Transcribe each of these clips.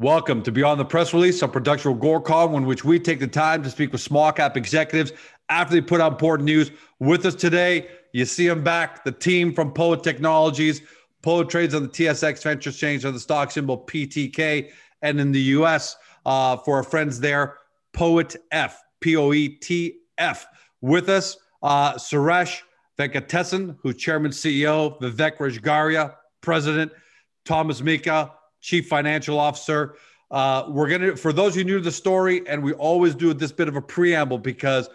Welcome to Beyond the Press Release, a production of Agoracom, in which we take the time to speak with small cap executives after they put out important news. With us today, you see them back, the team from POET Technologies. POET trades on the TSX Venture Exchange on the stock symbol PTK, and in the US, uh, for our friends there, Poet F, P O E T F. With us, uh, Suresh Venkatesan, who's chairman CEO, Vivek Rajgarhia, president, Thomas Mika, chief financial officer. Uh, we're gonna, for those of you new to the story, and we always do this bit of a preamble because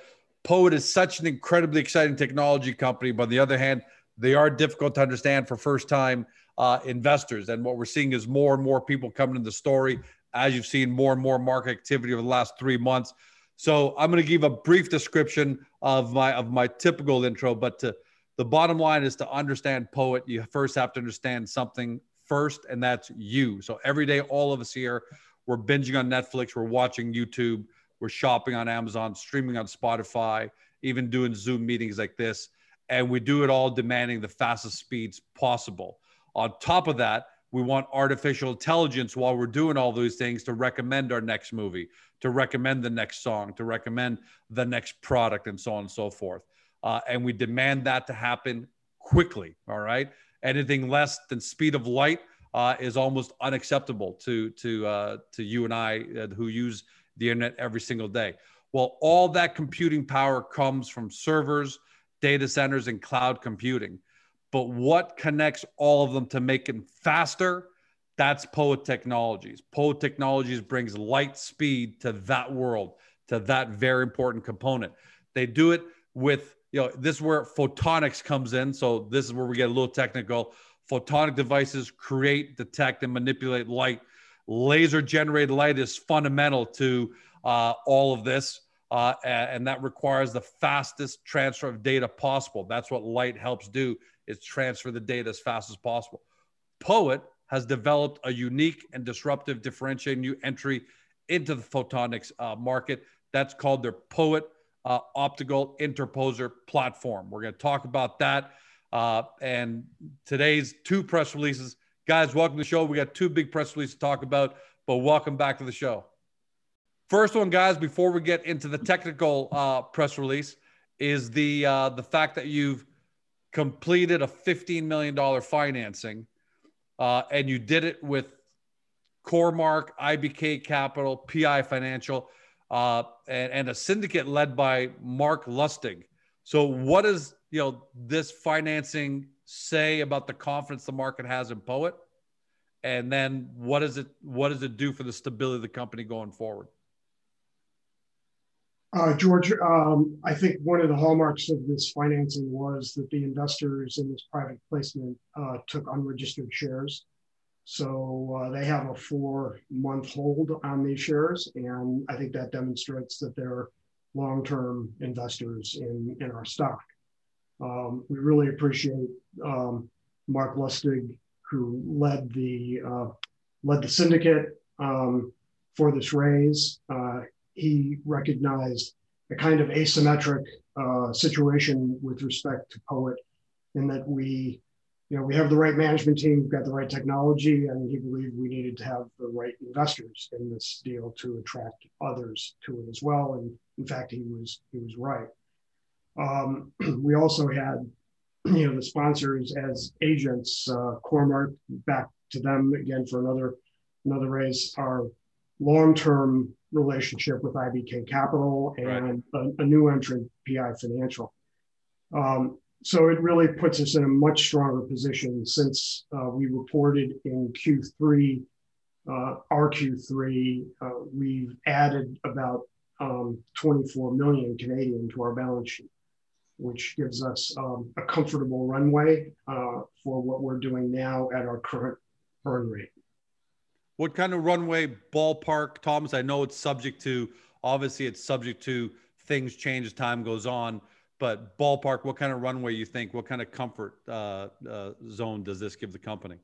POET is such an incredibly exciting technology company. But on the other hand, they are difficult to understand for first time uh, investors. And what we're seeing is more and more people coming to the story as you've seen more and more market activity over the last three months. So I'm going to give a brief description of my of my typical intro, but to, the bottom line is to understand POET, you first have to understand something first, and that's you. So every day, all of us here, we're binging on Netflix, we're watching YouTube, we're shopping on Amazon, streaming on Spotify, even doing Zoom meetings like this. And we do it all demanding the fastest speeds possible. On top of that, we want artificial intelligence while we're doing all those things to recommend our next movie, to recommend the next song, to recommend the next product, and so on and so forth. Uh, and we demand that to happen quickly. All right anything less than speed of light uh, is almost unacceptable to to uh, to you and I uh, who use the internet every single day. Well, all that computing power comes from servers, data centers, and cloud computing. But what connects all of them to make faster? That's POET Technologies. POET Technologies brings light speed to that world, to that very important component. They do it with you know, this is where photonics comes in. So this is where we get a little technical. Photonic devices create, detect, and manipulate light. Laser generated light is fundamental to uh, all of this. Uh, and that requires the fastest transfer of data possible. That's what light helps do is transfer the data as fast as possible. POET has developed a unique and disruptive differentiating new entry into the photonics uh, market. That's called their POET uh, optical interposer platform. We're going to talk about that. Uh, and today's two press releases. Guys, welcome to the show. We got two big press releases to talk about, but welcome back to the show. First one, guys, before we get into the technical uh, press release, is the uh, the fact that you've completed a $15 million financing, uh, and you did it with Cormark, IBK Capital, PI Financial uh, and, and, a syndicate led by Mark Lustig. So, what does you know this financing say about the confidence the market has in POET? And then, what does it what does it do for the stability of the company going forward? Uh, George, um, I think one of the hallmarks of this financing was that the investors in this private placement uh, took unregistered shares. So uh, they have a four month hold on these shares. And I think that demonstrates that they're long term investors in, in our stock. Um, we really appreciate um, Mark Lustig, who led the, uh, led the syndicate um, for this raise. Uh, he recognized a kind of asymmetric uh, situation with respect to POET in that we you know, we have the right management team, we've got the right technology, and he believed we needed to have the right investors in this deal to attract others to it as well. And in fact, he was he was right. Um, we also had, you know, the sponsors as agents, uh, Cormark, back to them again for another another raise. Our long-term relationship with IBK Capital and right. a, a, new entrant, PI Financial. Um, so it really puts us in a much stronger position since uh, we reported in Q3, uh, our Q3, uh, we've added about um, 24 million Canadian to our balance sheet, which gives us um, a comfortable runway uh, for what we're doing now at our current burn rate. What kind of runway ballpark, Thomas? I know it's subject to, obviously, it's subject to things change as time goes on but ballpark, what kind of runway you think? What kind of comfort uh, uh, zone does this give the company?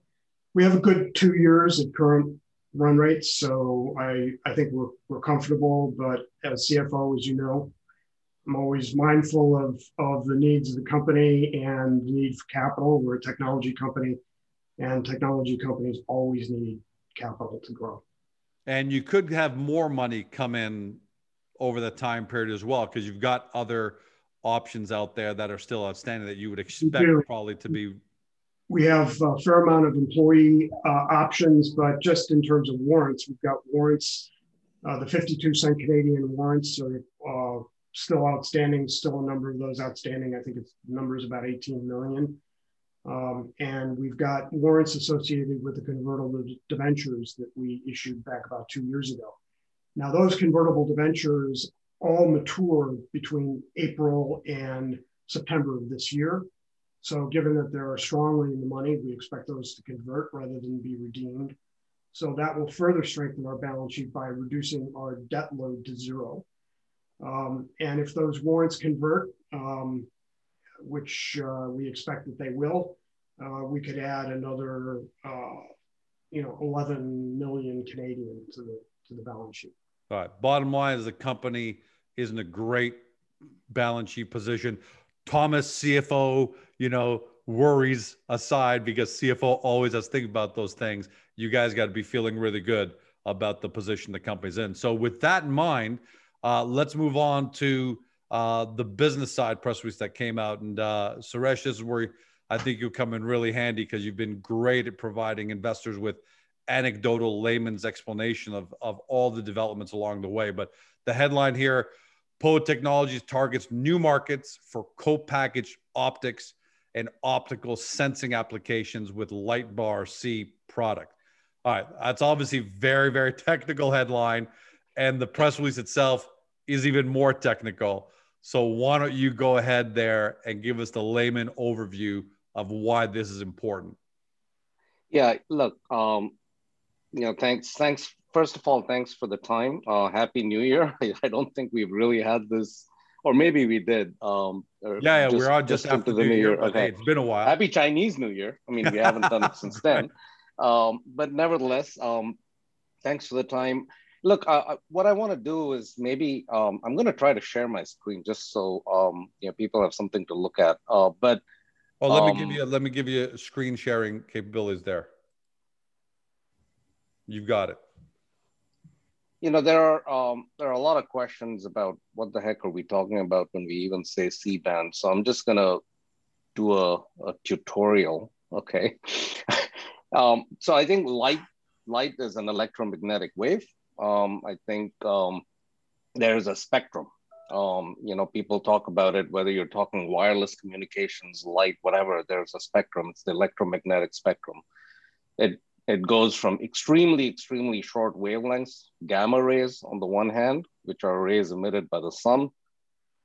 We have a good two years at current run rates, so I I think we're we're comfortable. But as CFO, as you know, I'm always mindful of of the needs of the company and the need for capital. We're a technology company, and technology companies always need capital to grow. And you could have more money come in over the time period as well, because you've got other options out there that are still outstanding that you would expect probably to be. We have a fair amount of employee uh, options, but just in terms of warrants, we've got warrants. Uh, the 52 cent Canadian warrants are uh, still outstanding, still a number of those outstanding. I think it's the number is about 18 million. Um, and we've got warrants associated with the convertible debentures that we issued back about two years ago. Now, those convertible debentures all mature between April and September of this year. So, given that they're strongly in the money, we expect those to convert rather than be redeemed. So, that will further strengthen our balance sheet by reducing our debt load to zero. Um, and if those warrants convert, um, which uh, we expect that they will, uh, we could add another, uh, you know, 11 million Canadian to the to the balance sheet. All right. Bottom line is the company is in a great balance sheet position. Thomas, CFO, you know, worries aside because CFO always has to think about those things. You guys got to be feeling really good about the position the company's in. So, with that in mind, uh, let's move on to uh, the business side press release that came out. And uh, Suresh, this is where I think you'll come in really handy because you've been great at providing investors with anecdotal layman's explanation of, of all the developments along the way. But the headline here POET Technologies targets new markets for co packaged optics and optical sensing applications with LightBar C product. All right, that's obviously very, very technical headline. And the press release itself is even more technical. So why don't you go ahead there and give us the layman overview of why this is important? Yeah, look, um, you know, thanks, thanks. First of all, thanks for the time. Uh, Happy New Year. I don't think we've really had this, or maybe we did. Um, yeah, yeah, just, we're all just, just after the New Year. Year. Okay, it's been a while. Happy Chinese New Year. I mean, we haven't done it since then. Um, but nevertheless, um, thanks for the time look, uh, uh, what I want to do is maybe um, I'm going to try to share my screen just so um, you know people have something to look at. Uh, but oh, let um, me give um, you let me give you screen sharing capabilities there. You've got it. You know there are um, there are a lot of questions about what the heck are we talking about when we even say C band. So I'm just gonna do a, a tutorial. Okay. Um, so I think light light is an electromagnetic wave um, I think um, there is a spectrum. Um, you know, people talk about it, whether you're talking wireless communications, light, whatever, there's a spectrum. It's the electromagnetic spectrum. It, it goes from extremely, extremely short wavelengths, gamma rays on the one hand, which are rays emitted by the sun.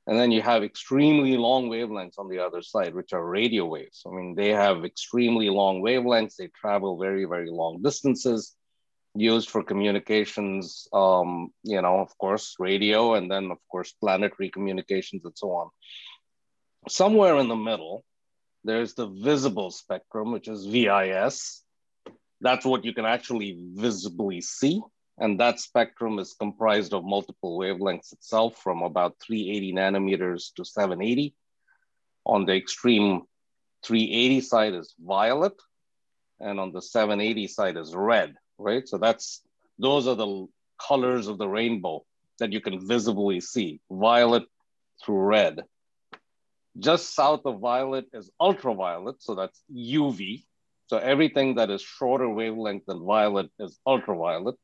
And then you have extremely long wavelengths on the other side, which are radio waves. I mean, they have extremely long wavelengths. They travel very, very long distances used for communications, um, you know, of course, radio, and then, of course, planetary communications and so on. Somewhere in the middle, there's the visible spectrum, which is VIS. That's what you can actually visibly see. And that spectrum is comprised of multiple wavelengths itself from about 380 nanometers to 780. On the extreme 380 side is violet, and on the 780 side is red right? So that's those are the colors of the rainbow that you can visibly see, violet through red. Just south of violet is ultraviolet, so that's UV. So everything that is shorter wavelength than violet is ultraviolet.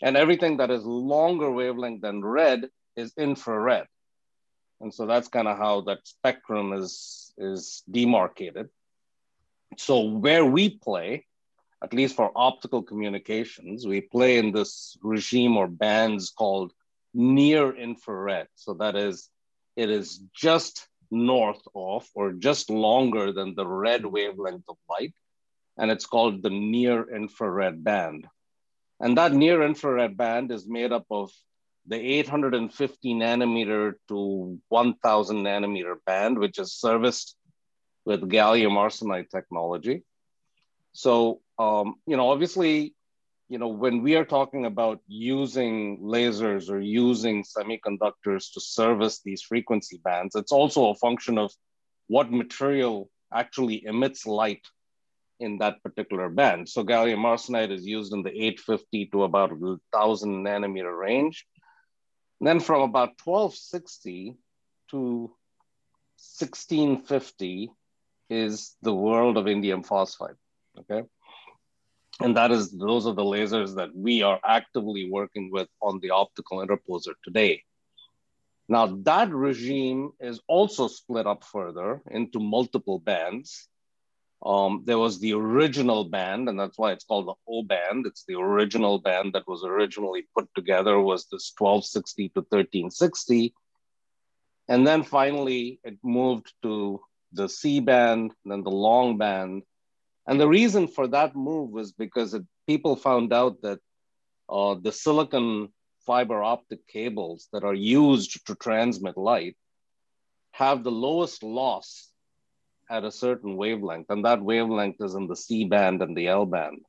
And everything that is longer wavelength than red is infrared. And so that's kind of how that spectrum is, is demarcated. So where we play at least for optical communications, we play in this regime or bands called near infrared. So that is, it is just north of or just longer than the red wavelength of light. And it's called the near infrared band. And that near infrared band is made up of the 850 nanometer to 1000 nanometer band, which is serviced with gallium arsenide technology. So um, you know, obviously, you know, when we are talking about using lasers or using semiconductors to service these frequency bands, it's also a function of what material actually emits light in that particular band. So gallium arsenide is used in the 850 to about 1000 nanometer range. And then from about 1260 to 1650 is the world of indium phosphide, okay? And that is, those are the lasers that we are actively working with on the optical interposer today. Now that regime is also split up further into multiple bands. Um, there was the original band, and that's why it's called the O band. It's the original band that was originally put together was this 1260 to 1360. And then finally it moved to the C band, then the long band. And the reason for that move was because it, people found out that uh, the silicon fiber optic cables that are used to transmit light have the lowest loss at a certain wavelength, and that wavelength is in the C band and the L band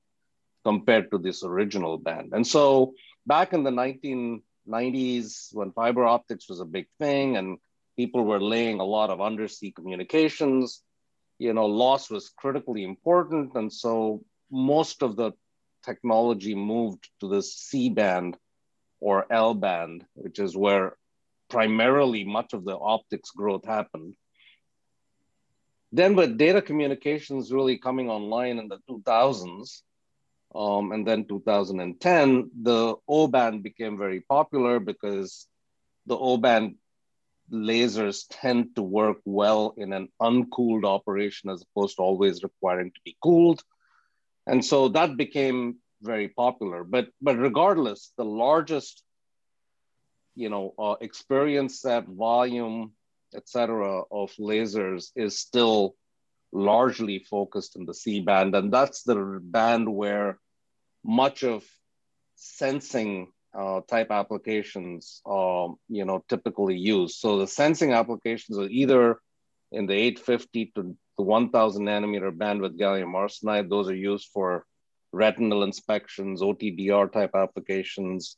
compared to this original band. And so back in the 1990s, when fiber optics was a big thing and people were laying a lot of undersea communications, you know, loss was critically important. And so most of the technology moved to the C band or L band, which is where primarily much of the optics growth happened. Then with data communications really coming online in the 2000s, um, and then 2010, the O band became very popular because the O band lasers tend to work well in an uncooled operation as opposed to always requiring to be cooled. And so that became very popular. But but regardless, the largest, you know, uh, experience set volume, etc., of lasers is still largely focused in the C band, and that's the band where much of sensing uh, type applications, um, you know, typically used. So the sensing applications are either in the 850 to the 1000 nanometer band with gallium arsenide. Those are used for retinal inspections, OTDR type applications.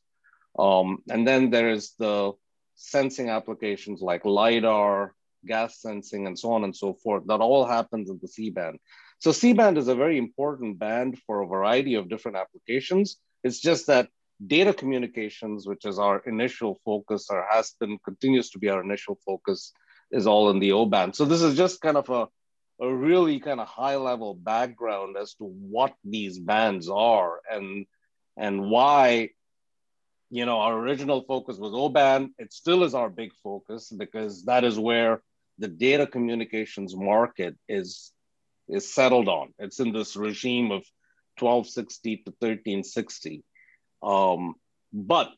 Um, and then there's the sensing applications like LiDAR, gas sensing, and so on and so forth. That all happens in the C-band. So C-band is a very important band for a variety of different applications. It's just that data communications, which is our initial focus or has been, continues to be our initial focus, is all in the O-band. So this is just kind of a a really kind of high level background as to what these bands are and and why you know our original focus was O band it still is our big focus because that is where the data communications market is is settled on. It's in this regime of 1260 to 1360 um, but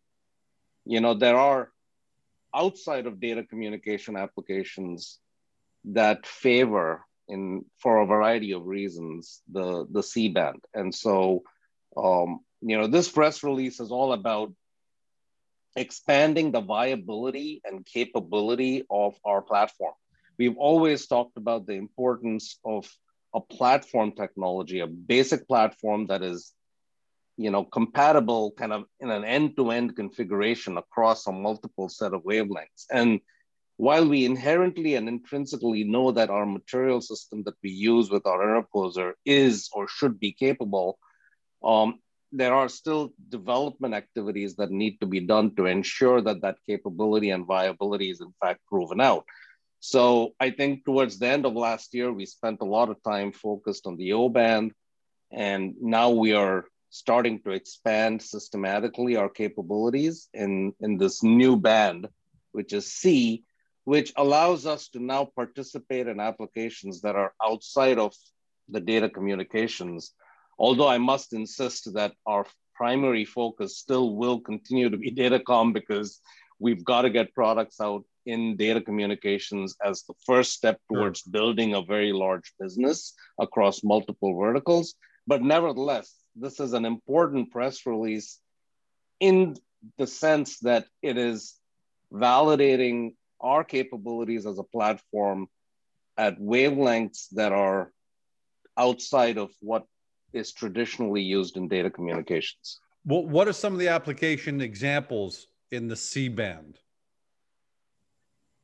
you know there are outside of data communication applications that favor in for a variety of reasons the the C band. And so, um, you know, this press release is all about expanding the viability and capability of our platform. We've always talked about the importance of a platform technology, a basic platform that is, you know, compatible kind of in an end-to-end configuration across a multiple set of wavelengths. And while we inherently and intrinsically know that our material system that we use with our interposer is or should be capable, um, there are still development activities that need to be done to ensure that that capability and viability is in fact proven out. So I think towards the end of last year, we spent a lot of time focused on the O band, and now we are starting to expand systematically our capabilities in, in this new band, which is C, which allows us to now participate in applications that are outside of the data communications. Although I must insist that our primary focus still will continue to be datacom because we've got to get products out in data communications as the first step towards sure. building a very large business across multiple verticals. But nevertheless, this is an important press release in the sense that it is validating our capabilities as a platform at wavelengths that are outside of what is traditionally used in data communications. Well, what are some of the application examples in the C band?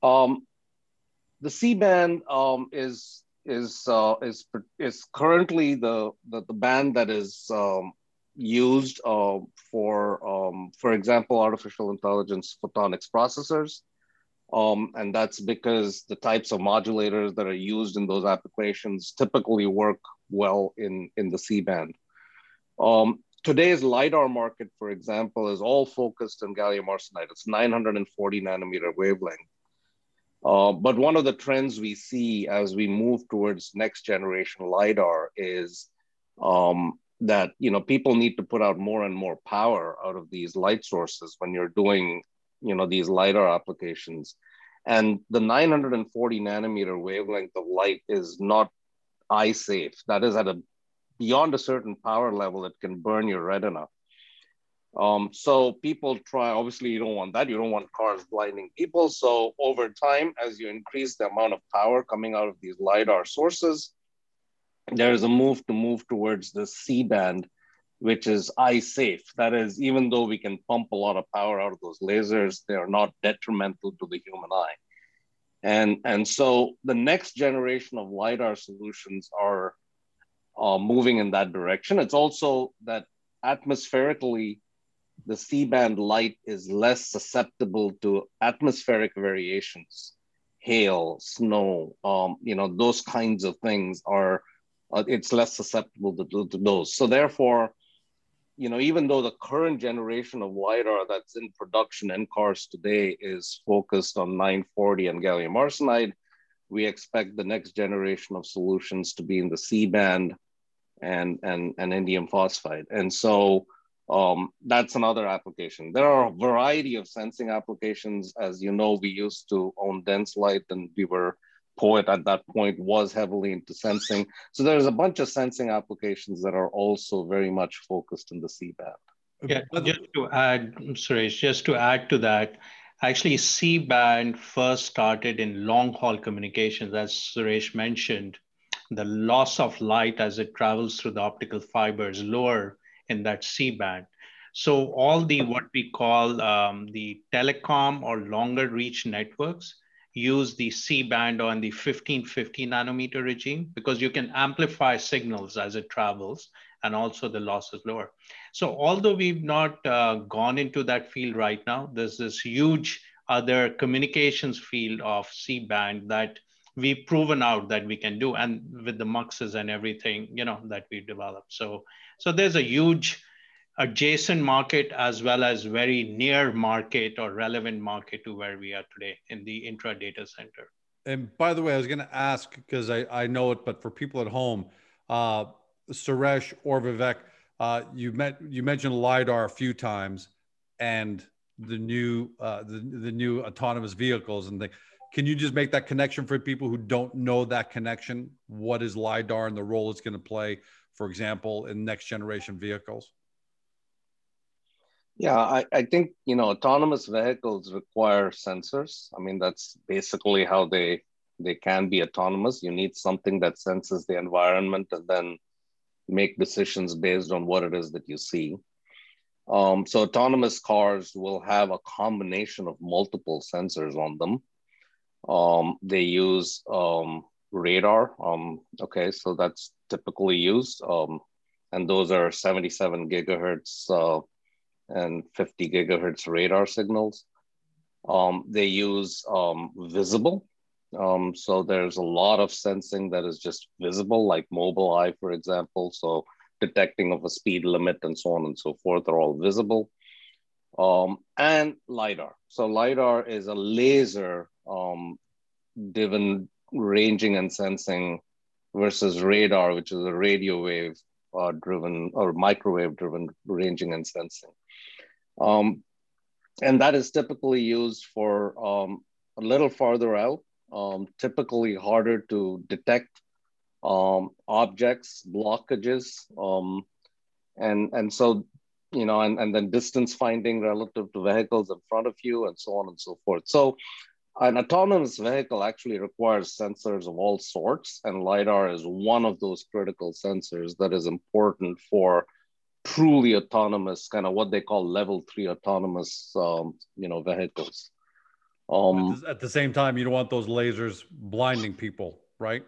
Um, the C band um, is is uh, is is currently the, the, the band that is um, used uh, for, um, for example, artificial intelligence photonics processors. Um, and that's because the types of modulators that are used in those applications typically work well in, in the C band. Um, today's LiDAR market, for example, is all focused on gallium arsenide. It's 940 nanometer wavelength. Uh, but one of the trends we see as we move towards next generation LiDAR is um, that you know people need to put out more and more power out of these light sources when you're doing you know these lidar applications and the 940 nanometer wavelength of light is not eye safe that is at a beyond a certain power level it can burn your retina um, so people try obviously you don't want that you don't want cars blinding people so over time as you increase the amount of power coming out of these lidar sources there is a move to move towards the C band, which is eye safe. That is, even though we can pump a lot of power out of those lasers, they are not detrimental to the human eye. And, and so the next generation of LiDAR solutions are uh, moving in that direction. It's also that atmospherically, the C band light is less susceptible to atmospheric variations, hail, snow, um, you know, those kinds of things are uh, it's less susceptible to, to, those. So therefore, you know, even though the current generation of LiDAR that's in production in cars today is focused on 940 and gallium arsenide, we expect the next generation of solutions to be in the C band and, and, and indium phosphide. And so um, that's another application. There are a variety of sensing applications. As you know, we used to own DenseLight and we were POET at that point was heavily into sensing. So there's a bunch of sensing applications that are also very much focused in the C band. Yeah, just to add, Suresh, just to add to that, actually C band first started in long haul communications, as Suresh mentioned. The loss of light as it travels through the optical fibers lower in that C band. So all the what we call um, the telecom or longer reach networks, use the C band on the 1550 nanometer regime because you can amplify signals as it travels and also the loss is lower. So although we've not uh, gone into that field right now, there's this huge other communications field of C band that we've proven out that we can do and with the muxes and everything, you know, that we've developed. So, so there's a huge adjacent market as well as very near market or relevant market to where we are today in the intra data center. And by the way, I was going to ask because I, I know it, but for people at home, uh, Suresh or Vivek, uh, you met you mentioned lidar a few times, and the new uh, the the new autonomous vehicles and the. Can you just make that connection for people who don't know that connection? What is lidar and the role it's going to play, for example, in next generation vehicles? Yeah, I, I think you know autonomous vehicles require sensors. I mean, that's basically how they they can be autonomous. You need something that senses the environment and then make decisions based on what it is that you see. Um, so autonomous cars will have a combination of multiple sensors on them. Um, they use um, radar. Um, okay, so that's typically used, um, and those are 77 gigahertz uh, and 50 gigahertz radar signals. Um, they use um, visible. Um, so there's a lot of sensing that is just visible, like Mobileye, for example. So detecting of a speed limit and so on and so forth are all visible. Um, and LiDAR. So LiDAR is a laser um, driven ranging and sensing versus radar, which is a radio wave uh, driven or microwave driven ranging and sensing. Um, and that is typically used for um, a little farther out, um, typically harder to detect um, objects, blockages, um, and, and so, you know, and, and then distance finding relative to vehicles in front of you and so on and so forth. So an autonomous vehicle actually requires sensors of all sorts, and LiDAR is one of those critical sensors that is important for truly autonomous, kind of what they call level three autonomous, um, you know, vehicles. Um, at the same time, you don't want those lasers blinding people, right?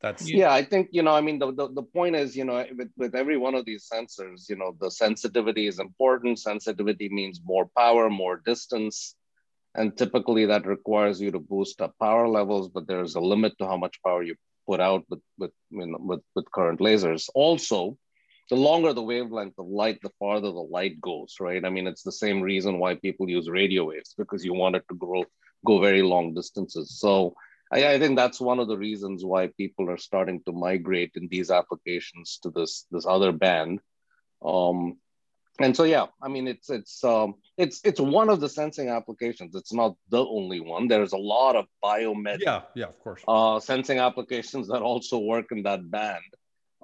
That's yeah. I think you know. I mean, the, the the point is, you know, with with every one of these sensors, you know, the sensitivity is important. Sensitivity means more power, more distance, and typically that requires you to boost up power levels. But there's a limit to how much power you put out with with you know, with with current lasers. Also, the longer the wavelength of light, the farther the light goes, right? I mean, it's the same reason why people use radio waves because you want it to grow go very long distances. So I, I, think that's one of the reasons why people are starting to migrate in these applications to this this other band. Um, and so yeah, I mean it's it's um, it's it's one of the sensing applications. It's not the only one. There's a lot of biomed yeah yeah of course uh, sensing applications that also work in that band.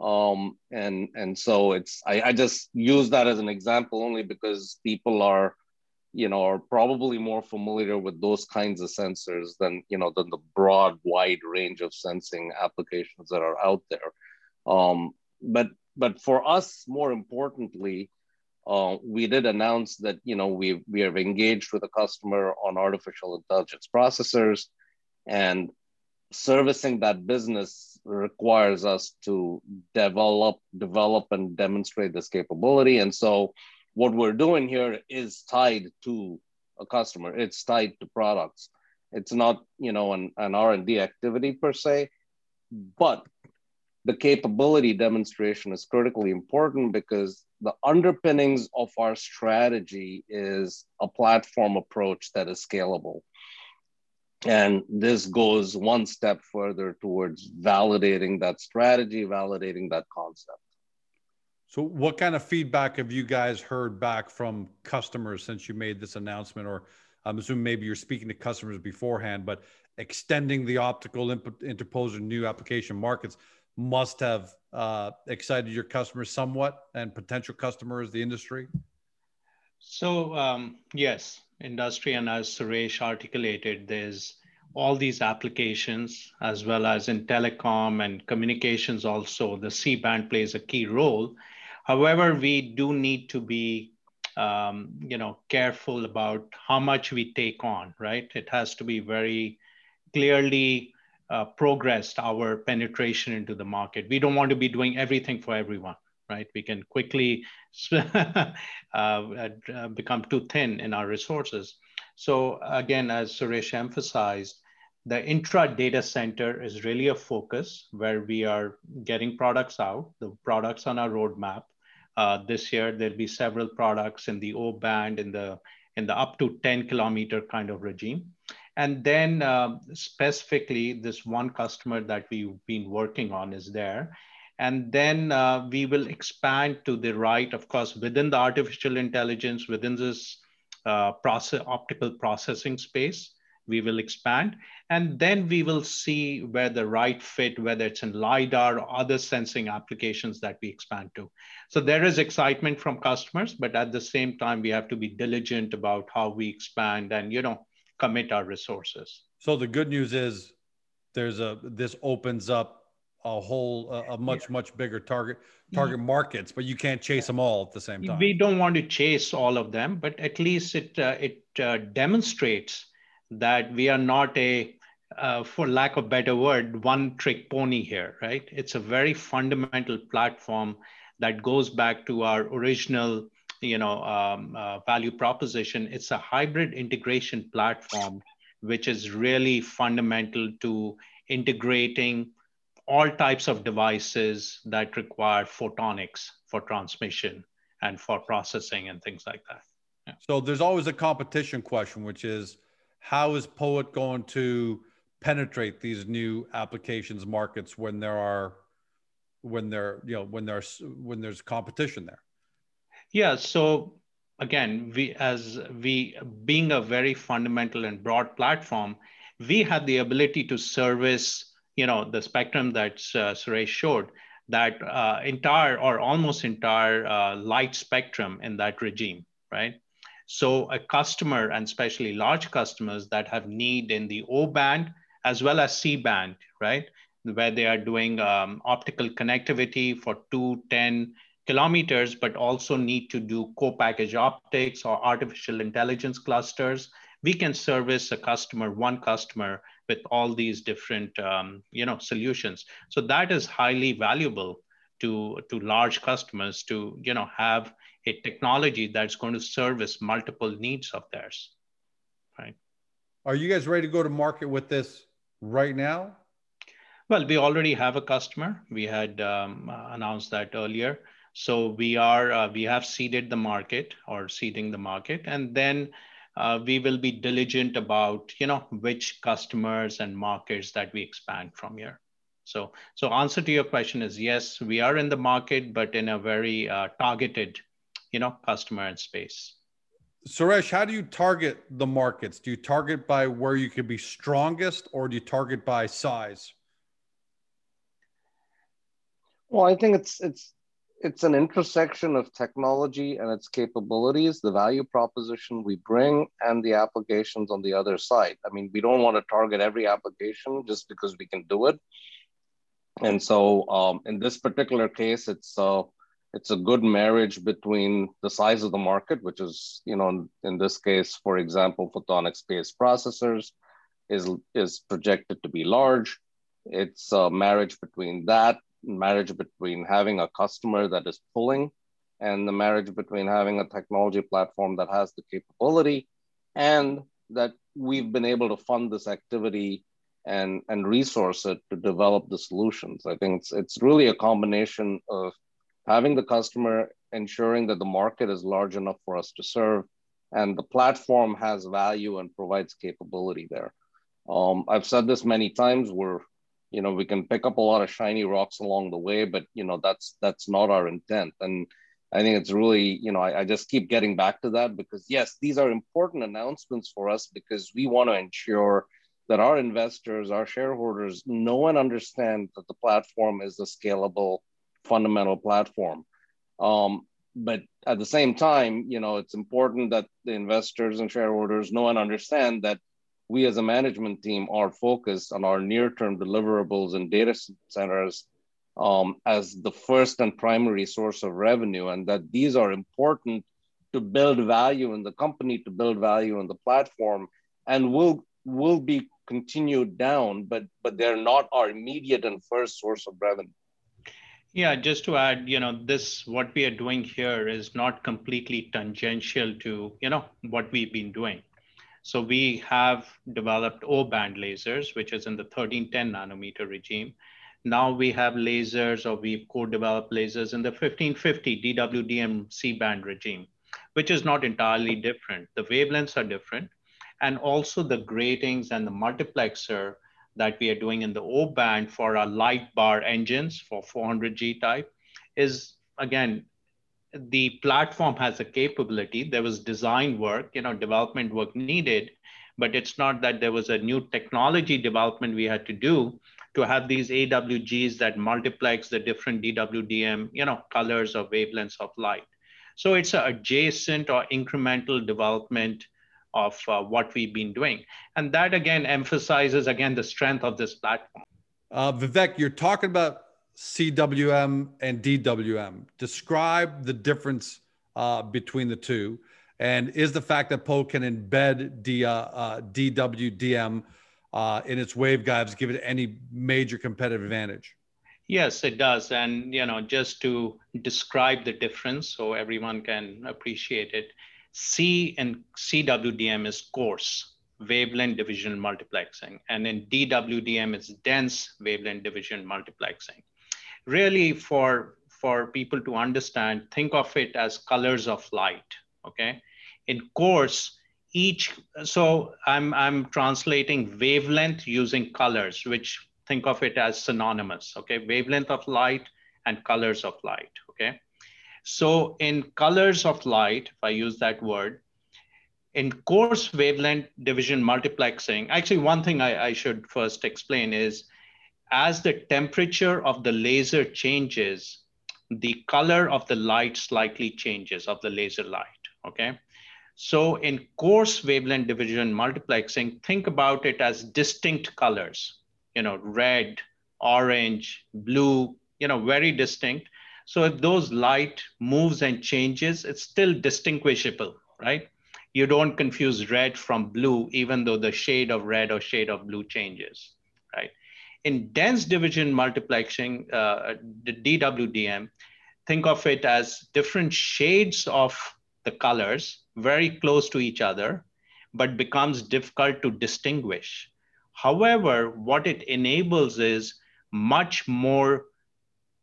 Um, and and so it's I, I just use that as an example only because people are you know, are probably more familiar with those kinds of sensors than, you know, than the broad, wide range of sensing applications that are out there. Um, but, but for us, more importantly, uh, we did announce that, you know, we, we have engaged with a customer on artificial intelligence processors and servicing that business requires us to develop, develop and demonstrate this capability. And so what we're doing here is tied to a customer. It's tied to products. It's not you know an, an r&d activity per se but the capability demonstration is critically important because the underpinnings of our strategy is a platform approach that is scalable and this goes one step further towards validating that strategy validating that concept so, what kind of feedback have you guys heard back from customers since you made this announcement? Or I'm assuming maybe you're speaking to customers beforehand, but extending the optical imp- interposer new application markets must have uh, excited your customers somewhat and potential customers, the industry. So um, yes, industry, and as Suresh articulated, there's all these applications as well as in telecom and communications. Also, the C band plays a key role However, we do need to be, um, you know, careful about how much we take on, right? It has to be very clearly uh, progressed our penetration into the market. We don't want to be doing everything for everyone, right? We can quickly uh, uh, become too thin in our resources. So again, as Suresh emphasized, the intra data center is really a focus where we are getting products out, the products on our roadmap, uh, this year, there'll be several products in the O band, in the in the up to 10 kilometer kind of regime. And then uh, specifically, this one customer that we've been working on is there. And then uh, we will expand to the right, of course, within the artificial intelligence, within this uh, process, optical processing space we will expand. And then we will see where the right fit, whether it's in LiDAR or other sensing applications that we expand to. So there is excitement from customers, but at the same time, we have to be diligent about how we expand and, you know, commit our resources. So the good news is there's a, this opens up a whole a, much yeah. much bigger target target yeah. markets but you can't chase them all at the same time we don't want to chase all of them but at least it uh, it uh, demonstrates that we are not a, uh, for lack of better word, one trick pony here, right? It's a very fundamental platform that goes back to our original, you know, um, uh, value proposition. It's a hybrid integration platform, which is really fundamental to integrating all types of devices that require photonics for transmission and for processing and things like that. Yeah. So there's always a competition question, which is how is POET going to penetrate these new applications markets when there are when there you know when there's when there's competition there yeah so again we as we being a very fundamental and broad platform we have the ability to service you know the spectrum that uh, suresh showed that uh, entire or almost entire uh, light spectrum in that regime right so a customer and especially large customers that have need in the O band as well as C band, right? Where they are doing um, optical connectivity for two, 10 kilometers, but also need to do co-package optics or artificial intelligence clusters. We can service a customer, one customer with all these different um, you know solutions. So that is highly valuable to to large customers to you know have a technology that's going to service multiple needs of theirs right? Are you guys ready to go to market with this right now? Well we already have a customer. We had um, announced that earlier. So we are uh, we have seeded the market or seeding the market. And then uh, we will be diligent about you know which customers and markets that we expand from here. So so answer to your question is yes we are in the market but in a very uh, targeted you know customer and space. Suresh how do you target the markets? Do you target by where you could be strongest or do you target by size? Well i think it's it's it's an intersection of technology and its capabilities, the value proposition we bring, and the applications on the other side. I mean, we don't want to target every application just because we can do it. And so, um, in this particular case, it's uh, it's a good marriage between the size of the market, which is, you know, in, in this case, for example, photonics-based processors is is projected to be large. It's a marriage between that marriage between having a customer that is pulling and the marriage between having a technology platform that has the capability and that we've been able to fund this activity and, and resource it to develop the solutions. I think it's, it's really a combination of having the customer, ensuring that the market is large enough for us to serve, and the platform has value and provides capability there. Um, I've said this many times, we're you know we can pick up a lot of shiny rocks along the way but you know that's that's not our intent. And i think it's really you know I, I, just keep getting back to that because yes these are important announcements for us because we want to ensure that our investors our shareholders know and understand that the platform is a scalable fundamental platform. Um, but at the same time you know it's important that the investors and shareholders know and understand that we as a management team are focused on our near-term deliverables and data centers um, as the first and primary source of revenue, and that these are important to build value in the company, to build value in the platform, and will will be continued down, but but they're not our immediate and first source of revenue. Yeah, just to add, you know, this what we are doing here is not completely tangential to you know what we've been doing so we have developed O-band lasers, which is in the 1310 nanometer regime. Now we have lasers or we've co-developed lasers in the 1550 DWDM C-band regime, which is not entirely different. The wavelengths are different. And also the gratings and the multiplexer that we are doing in the O-band for our light bar engines for 400G type is again the platform has a capability. There was design work, you know, development work needed, but it's not that there was a new technology development we had to do to have these AWGs that multiplex the different DWDM, you know, colors or wavelengths of light. So it's an adjacent or incremental development of uh, what we've been doing. And that again emphasizes again the strength of this platform. Uh, Vivek, you're talking about CWM and DWM. Describe the difference uh, between the two. And is the fact that Poe can embed D, uh, uh, DWDM uh, in its waveguides give it any major competitive advantage? Yes, it does. And you know, just to describe the difference so everyone can appreciate it, C and CWDM is coarse wavelength division multiplexing, and in DWDM it's dense wavelength division multiplexing really for for people to understand think of it as colors of light okay? In coarse each so i'm i'm translating wavelength using colors which think of it as synonymous okay? Wavelength of light and colors of light okay? So in colors of light if i use that word in coarse wavelength division multiplexing actually one thing I, I should first explain is as the temperature of the laser changes, the color of the light slightly changes of the laser light, okay? So in coarse wavelength division multiplexing, think about it as distinct colors, you know, red, orange, blue, you know, very distinct. So if those light moves and changes, it's still distinguishable, right? you don't confuse red from blue, even though the shade of red or shade of blue changes, right? In dense division multiplexing, uh, the DWDM, think of it as different shades of the colors very close to each other, but becomes difficult to distinguish. However, what it enables is much more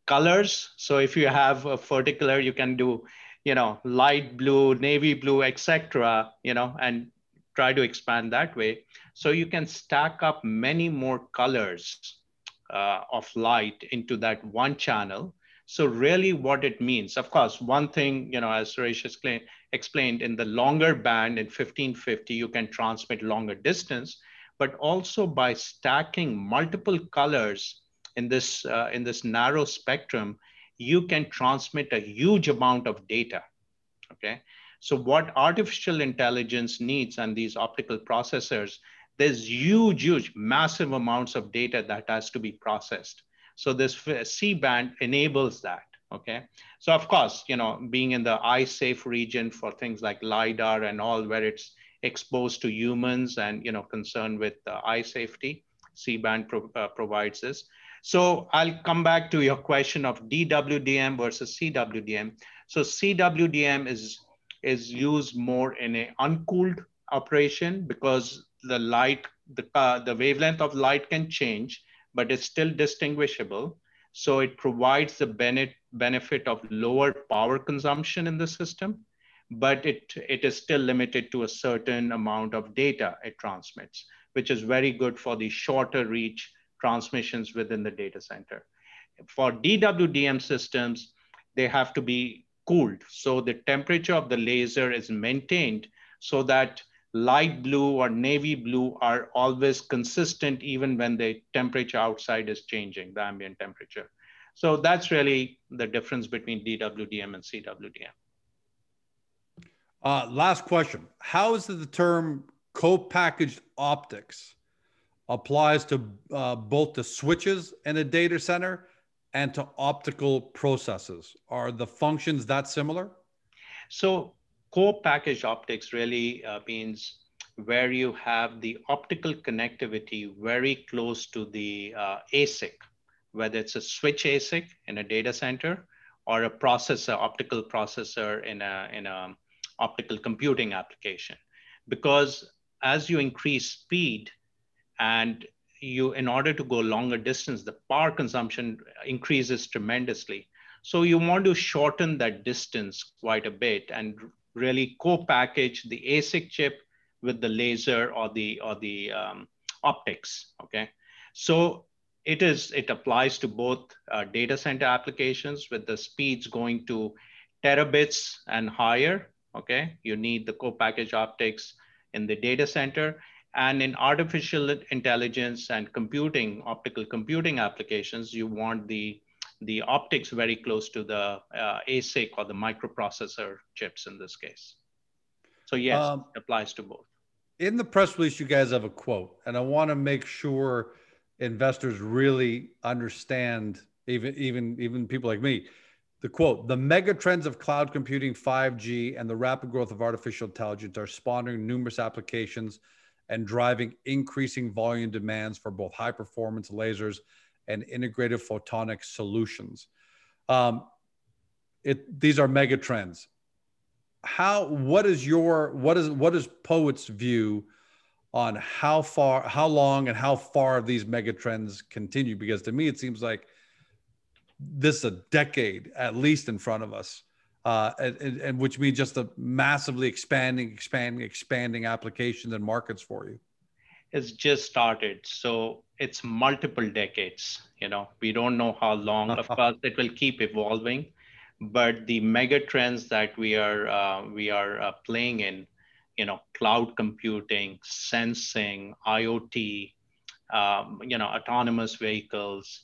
colors. So if you have a particular, you can do, you know, light blue, navy blue, etc. You know, and try to expand that way. So you can stack up many more colors uh, of light into that one channel. So really what it means, of course, one thing, you know, as Suresh explained, explained in the longer band in 1550, you can transmit longer distance, but also by stacking multiple colors in this, uh, in this narrow spectrum, you can transmit a huge amount of data, okay? So what artificial intelligence needs and these optical processors, there's huge, huge, massive amounts of data that has to be processed. So this C-band enables that, okay? So of course, you know, being in the eye safe region for things like LiDAR and all where it's exposed to humans and, you know, concerned with uh, eye safety, C-band pro uh, provides this. So I'll come back to your question of DWDM versus CWDM. So CWDM is, is used more in a uncooled operation because the light, the, uh, the wavelength of light can change, but it's still distinguishable. So it provides the benefit of lower power consumption in the system, but it, it is still limited to a certain amount of data it transmits, which is very good for the shorter reach transmissions within the data center. For DWDM systems, they have to be cooled. So the temperature of the laser is maintained so that light blue or navy blue are always consistent even when the temperature outside is changing, the ambient temperature. So that's really the difference between DWDM and CWDM. Uh, last question. How is the term co-packaged optics applies to uh, both the switches and a data center and to optical processes? Are the functions that similar? So co-packaged optics really uh, means where you have the optical connectivity very close to the uh, ASIC, whether it's a switch ASIC in a data center or a processor, optical processor in a, in a optical computing application. Because as you increase speed and you, in order to go longer distance, the power consumption increases tremendously. So you want to shorten that distance quite a bit and really co-package the ASIC chip with the laser or the or the um, optics. Okay, so it is it applies to both uh, data center applications with the speeds going to terabits and higher. Okay, you need the co-package optics in the data center. And in artificial intelligence and computing, optical computing applications, you want the the optics very close to the uh, ASIC or the microprocessor chips in this case. So yes, um, it applies to both. In the press release, you guys have a quote, and I want to make sure investors really understand, even even even people like me, the quote: "The mega trends of cloud computing, 5G, and the rapid growth of artificial intelligence are spawning numerous applications." And driving increasing volume demands for both high performance lasers and integrated photonic solutions. Um, it, these are mega trends. How, what is your, what is, what is POET's view on how far, how long and how far these mega trends continue? Because to me, it seems like this is a decade at least in front of us. Uh, and, and, which means just a massively expanding, expanding, expanding applications and markets for you It's just started. So it's multiple decades. You know, we don't know how long. of course, it will keep evolving, but the mega trends that we are uh, we are uh, playing in, you know, cloud computing, sensing, IoT, um, you know, autonomous vehicles,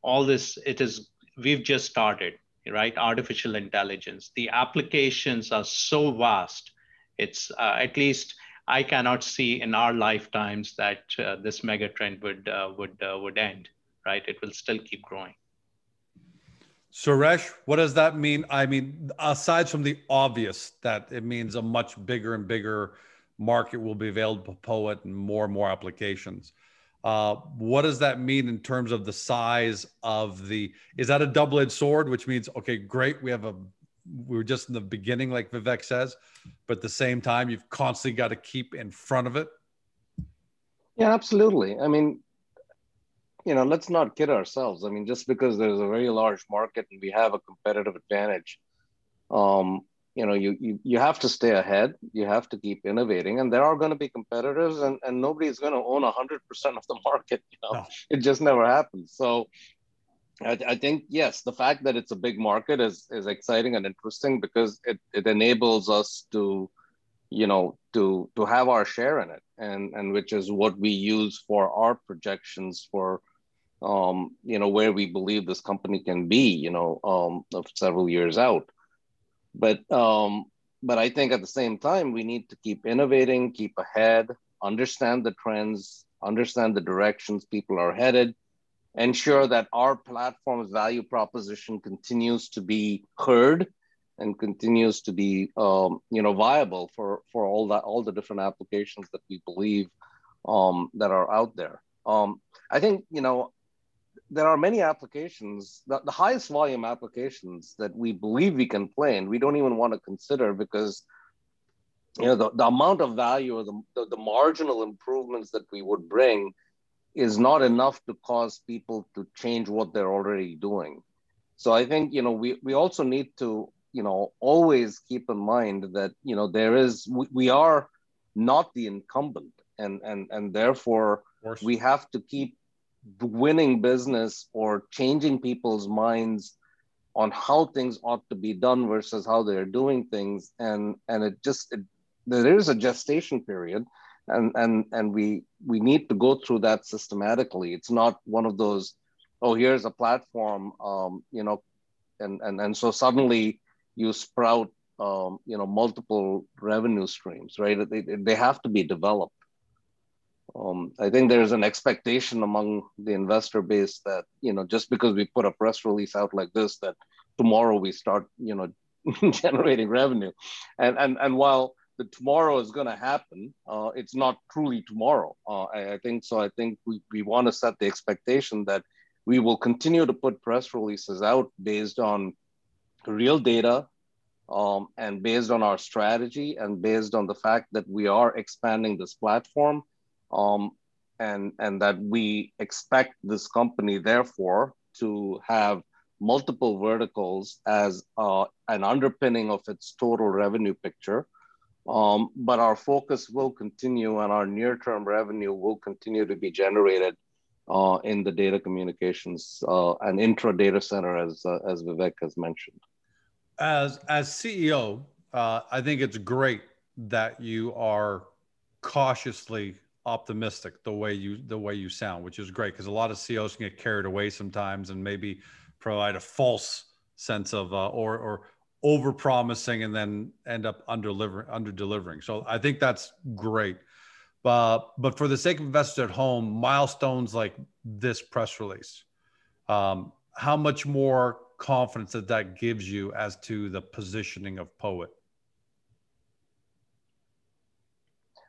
all this. It is we've just started, right? Artificial intelligence. The applications are so vast. It's uh, at least I cannot see in our lifetimes that uh, this mega trend would uh, would uh, would end. Right? It will still keep growing. Suresh, what does that mean? I mean, aside from the obvious that it means a much bigger and bigger market will be available to Poet and more and more applications. Uh, what does that mean in terms of the size of the? Is that a double-edged sword? Which means, okay, great, we have a, we're just in the beginning, like Vivek says, but at the same time, you've constantly got to keep in front of it. Yeah, absolutely. I mean, you know, let's not kid ourselves. I mean, just because there's a very large market and we have a competitive advantage, um, you know, you, you you have to stay ahead. You have to keep innovating, and there are going to be competitors, and and nobody's going to own hundred percent of the market. You know, no. it just never happens. So, I, I think yes, the fact that it's a big market is is exciting and interesting because it it enables us to, you know, to to have our share in it, and and which is what we use for our projections for um, you know, where we believe this company can be, you know, um, of several years out. But um, but I think at the same time we need to keep innovating, keep ahead, understand the trends, understand the directions people are headed, ensure that our platform's value proposition continues to be heard and continues to be um, you know viable for for all that all the different applications that we believe um, that are out there. Um, I think you know there are many applications, the, the highest volume applications that we believe we can play and we don't even want to consider because you know the, the amount of value or the, the, the marginal improvements that we would bring is not enough to cause people to change what they're already doing. So I think you know we, we also need to you know always keep in mind that you know there is we, we are not the incumbent and and and therefore we have to keep winning business or changing people's minds on how things ought to be done versus how they're doing things. And and it just it, there is a gestation period and and and we we need to go through that systematically. It's not one of those oh here's a platform um, you know and and and so suddenly you sprout um, you know multiple revenue streams right? They, they have to be developed um, I think there's an expectation among the investor base that you know just because we put a press release out like this, that tomorrow we start you know generating revenue, and and and while the tomorrow is going to happen, uh, it's not truly tomorrow. Uh, I, I, think so. I think we, we want to set the expectation that we will continue to put press releases out based on real data um, and based on our strategy and based on the fact that we are expanding this platform um, and, and that we expect this company, therefore, to have multiple verticals as uh, an underpinning of its total revenue picture. Um, but our focus will continue and our near term revenue will continue to be generated uh, in the data communications uh, and intra data center, as, uh, as Vivek has mentioned. As, as CEO, uh, I think it's great that you are cautiously optimistic the way you the way you sound, which is great because a lot of CEOs can get carried away sometimes and maybe provide a false sense of uh, or or over promising and then end up under delivering under delivering. So I think that's great. But but for the sake of investors at home, milestones like this press release, um, how much more confidence that that gives you as to the positioning of Poet?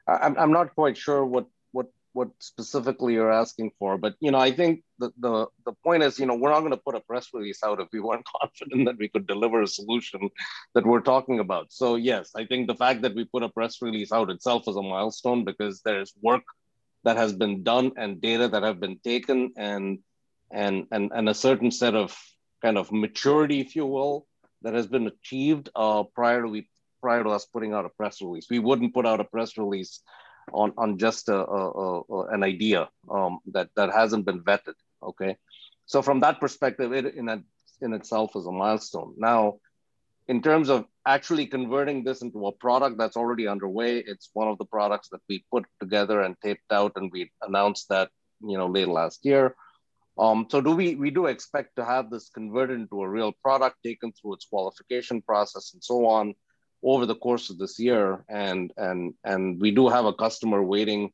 I'm, I'm not quite sure what what what specifically you're asking for, but you know, I think the the, the point is, you know, we're not going to put a press release out if we weren't confident that we could deliver a solution that we're talking about. So yes, I think the fact that we put a press release out itself is a milestone because there's work that has been done and data that have been taken and and and and a certain set of kind of maturity, if you will, that has been achieved uh, prior to we prior to us putting out a press release. We wouldn't put out a press release on, on just a, a, a an idea um, that, that hasn't been vetted, okay? So from that perspective, it in, a, in itself is a milestone. Now, in terms of actually converting this into a product that's already underway, it's one of the products that we put together and taped out and we announced that, you know, late last year. Um, so do we, we do expect to have this converted into a real product taken through its qualification process and so on over the course of this year, and and and we do have a customer waiting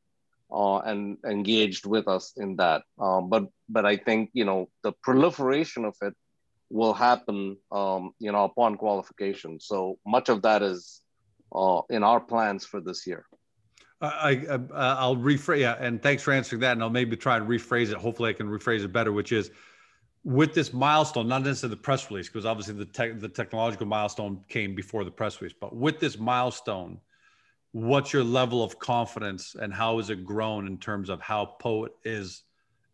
uh, and engaged with us in that. Uh, but but I think you know the proliferation of it will happen, um, you know, upon qualification. So much of that is uh, in our plans for this year. I, I will rephrase, yeah, and thanks for answering that. And I'll maybe try and rephrase it. Hopefully, I can rephrase it better, which is with this milestone, not necessarily the press release, because obviously the tech, the technological milestone came before the press release. But with this milestone, what's your level of confidence, and how has it grown in terms of how Poet is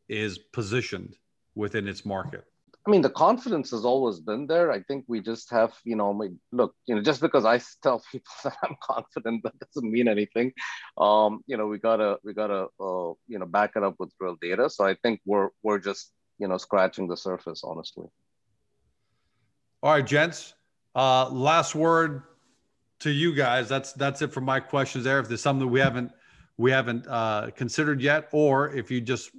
is positioned within its market? I mean, the confidence has always been there. I think we just have, you know, look, you know, just because I tell people that I'm confident, that doesn't mean anything. Um, you know, we gotta, we gotta, uh, you know, back it up with real data. So I think we're, we're just, you know, scratching the surface, honestly. All right, gents. Uh, last word to you guys. That's that's it for my questions. There, if there's something we haven't we haven't uh, considered yet, or if you just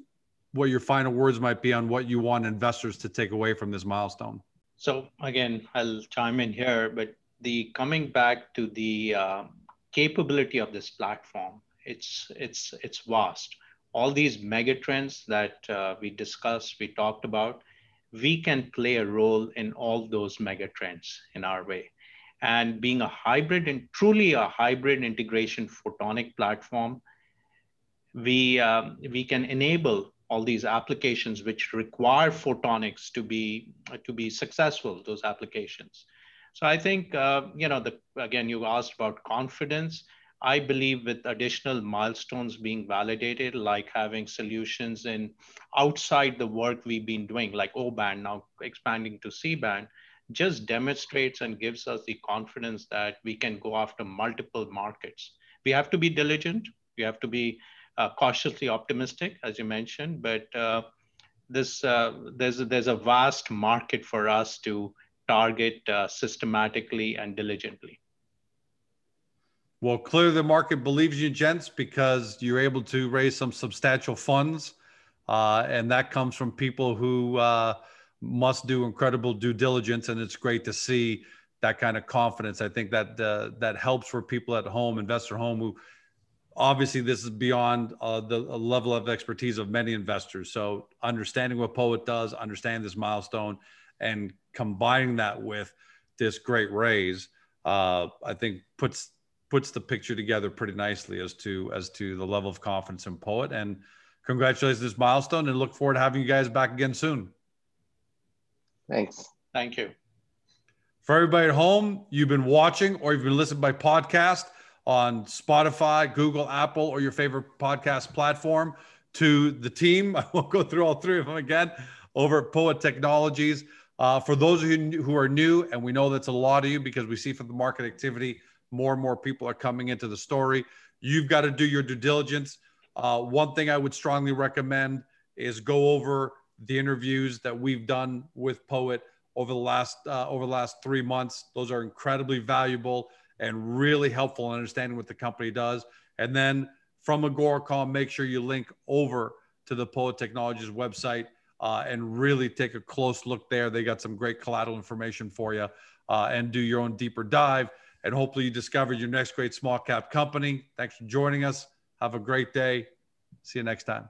what your final words might be on what you want investors to take away from this milestone. So again, I'll chime in here, but the coming back to the uh, capability of this platform, it's it's it's vast. All these mega trends that uh, we discussed, we talked about, we can play a role in all those mega trends in our way. And being a hybrid and truly a hybrid integration photonic platform, we um, we can enable all these applications which require photonics to be to be successful those applications so i think uh, you know the again you asked about confidence i believe with additional milestones being validated like having solutions in outside the work we've been doing like o band now expanding to c band just demonstrates and gives us the confidence that we can go after multiple markets we have to be diligent we have to be uh, cautiously optimistic, as you mentioned, but uh, this uh, there's a, there's a vast market for us to target uh, systematically and diligently. Well, clearly the market believes you, gents, because you're able to raise some substantial funds, uh, and that comes from people who uh, must do incredible due diligence, and it's great to see that kind of confidence. I think that that helps for people at home, investor home, who obviously this is beyond uh, the level of expertise of many investors so understanding what poet does understand this milestone and combining that with this great raise uh, i think puts puts the picture together pretty nicely as to as to the level of confidence in poet. And congratulations this milestone and look forward to having you guys back again soon. Thanks. Thank you. For everybody at home you've been watching or you've been listening by podcast on Spotify, Google, Apple, or your favorite podcast platform. To the team, I won't go through all three of them again. Over at Poet Technologies. Uh, for those of you who are new, and we know that's a lot of you because we see from the market activity, more and more people are coming into the story. You've got to do your due diligence. Uh, one thing I would strongly recommend is go over the interviews that we've done with Poet over the last uh, over the last three months. Those are incredibly valuable and really helpful in understanding what the company does. And then from Agoracom, make sure you link over to the Poet Technologies website uh, and really take a close look there. They got some great collateral information for you uh, and do your own deeper dive. And hopefully you discovered your next great small cap company. Thanks for joining us. Have a great day. See you next time.